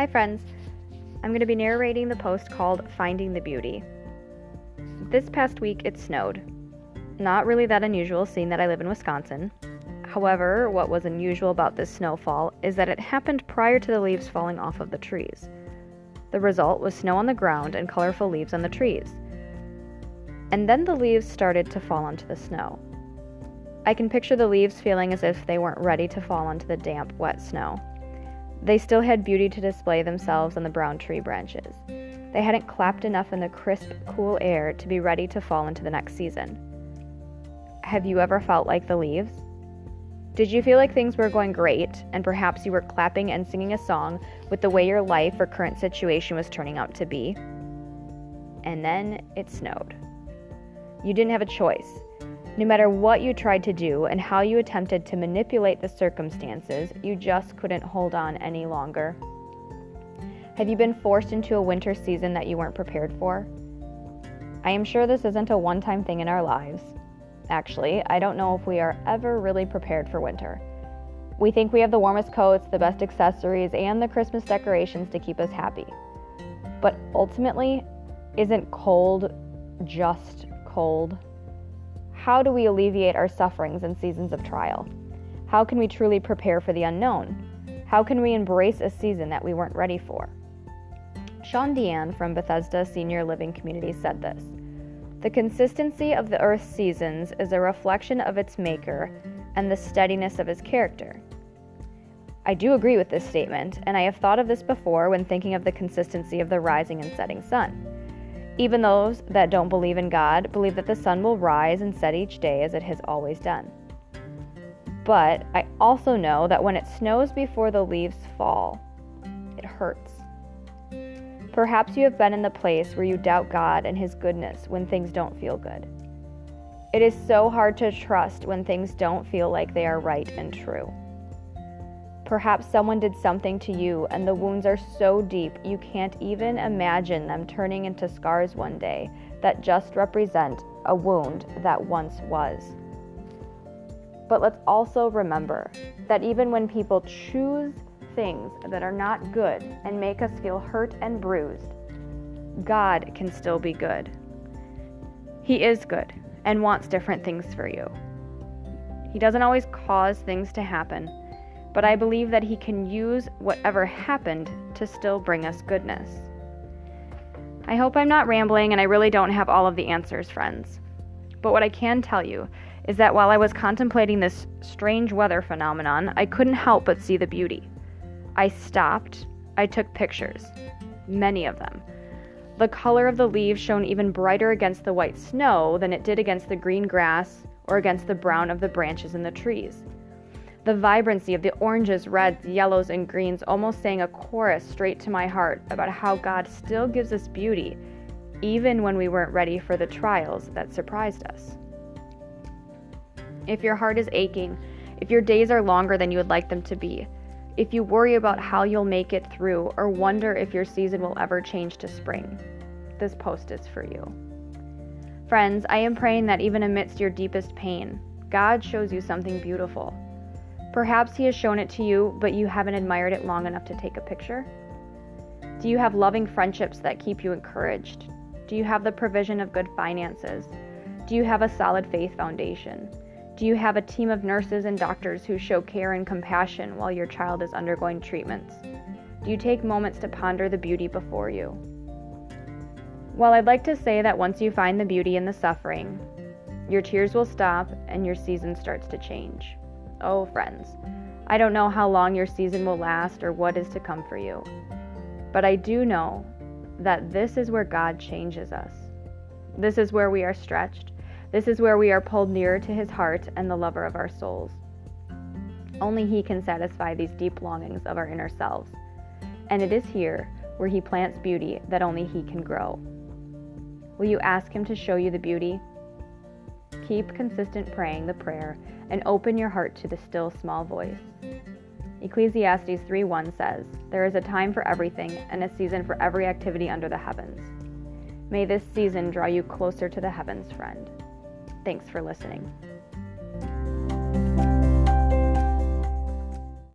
Hi, friends. I'm going to be narrating the post called Finding the Beauty. This past week, it snowed. Not really that unusual, seeing that I live in Wisconsin. However, what was unusual about this snowfall is that it happened prior to the leaves falling off of the trees. The result was snow on the ground and colorful leaves on the trees. And then the leaves started to fall onto the snow. I can picture the leaves feeling as if they weren't ready to fall onto the damp, wet snow. They still had beauty to display themselves on the brown tree branches. They hadn't clapped enough in the crisp, cool air to be ready to fall into the next season. Have you ever felt like the leaves? Did you feel like things were going great, and perhaps you were clapping and singing a song with the way your life or current situation was turning out to be? And then it snowed. You didn't have a choice. No matter what you tried to do and how you attempted to manipulate the circumstances, you just couldn't hold on any longer. Have you been forced into a winter season that you weren't prepared for? I am sure this isn't a one time thing in our lives. Actually, I don't know if we are ever really prepared for winter. We think we have the warmest coats, the best accessories, and the Christmas decorations to keep us happy. But ultimately, isn't cold just cold? How do we alleviate our sufferings in seasons of trial? How can we truly prepare for the unknown? How can we embrace a season that we weren't ready for? Sean Deanne from Bethesda Senior Living Community said this The consistency of the earth's seasons is a reflection of its maker and the steadiness of his character. I do agree with this statement, and I have thought of this before when thinking of the consistency of the rising and setting sun. Even those that don't believe in God believe that the sun will rise and set each day as it has always done. But I also know that when it snows before the leaves fall, it hurts. Perhaps you have been in the place where you doubt God and His goodness when things don't feel good. It is so hard to trust when things don't feel like they are right and true. Perhaps someone did something to you and the wounds are so deep you can't even imagine them turning into scars one day that just represent a wound that once was. But let's also remember that even when people choose things that are not good and make us feel hurt and bruised, God can still be good. He is good and wants different things for you. He doesn't always cause things to happen but I believe that He can use whatever happened to still bring us goodness. I hope I'm not rambling and I really don't have all of the answers, friends. But what I can tell you is that while I was contemplating this strange weather phenomenon, I couldn't help but see the beauty. I stopped, I took pictures, many of them. The color of the leaves shone even brighter against the white snow than it did against the green grass or against the brown of the branches in the trees. The vibrancy of the oranges, reds, yellows, and greens almost sang a chorus straight to my heart about how God still gives us beauty, even when we weren't ready for the trials that surprised us. If your heart is aching, if your days are longer than you would like them to be, if you worry about how you'll make it through or wonder if your season will ever change to spring, this post is for you. Friends, I am praying that even amidst your deepest pain, God shows you something beautiful Perhaps He has shown it to you, but you haven't admired it long enough to take a picture? Do you have loving friendships that keep you encouraged? Do you have the provision of good finances? Do you have a solid faith foundation? Do you have a team of nurses and doctors who show care and compassion while your child is undergoing treatments? Do you take moments to ponder the beauty before you? Well, I'd like to say that once you find the beauty in the suffering, your tears will stop and your season starts to change. Oh, friends, I don't know how long your season will last or what is to come for you, but I do know that this is where God changes us. This is where we are stretched. This is where we are pulled nearer to His heart and the lover of our souls. Only He can satisfy these deep longings of our inner selves. And it is here where He plants beauty that only He can grow. Will you ask Him to show you the beauty? Keep consistent praying the prayer and open your heart to the still small voice. Ecclesiastes 3:1 says, "There is a time for everything and a season for every activity under the heavens." May this season draw you closer to the heavens, friend. Thanks for listening.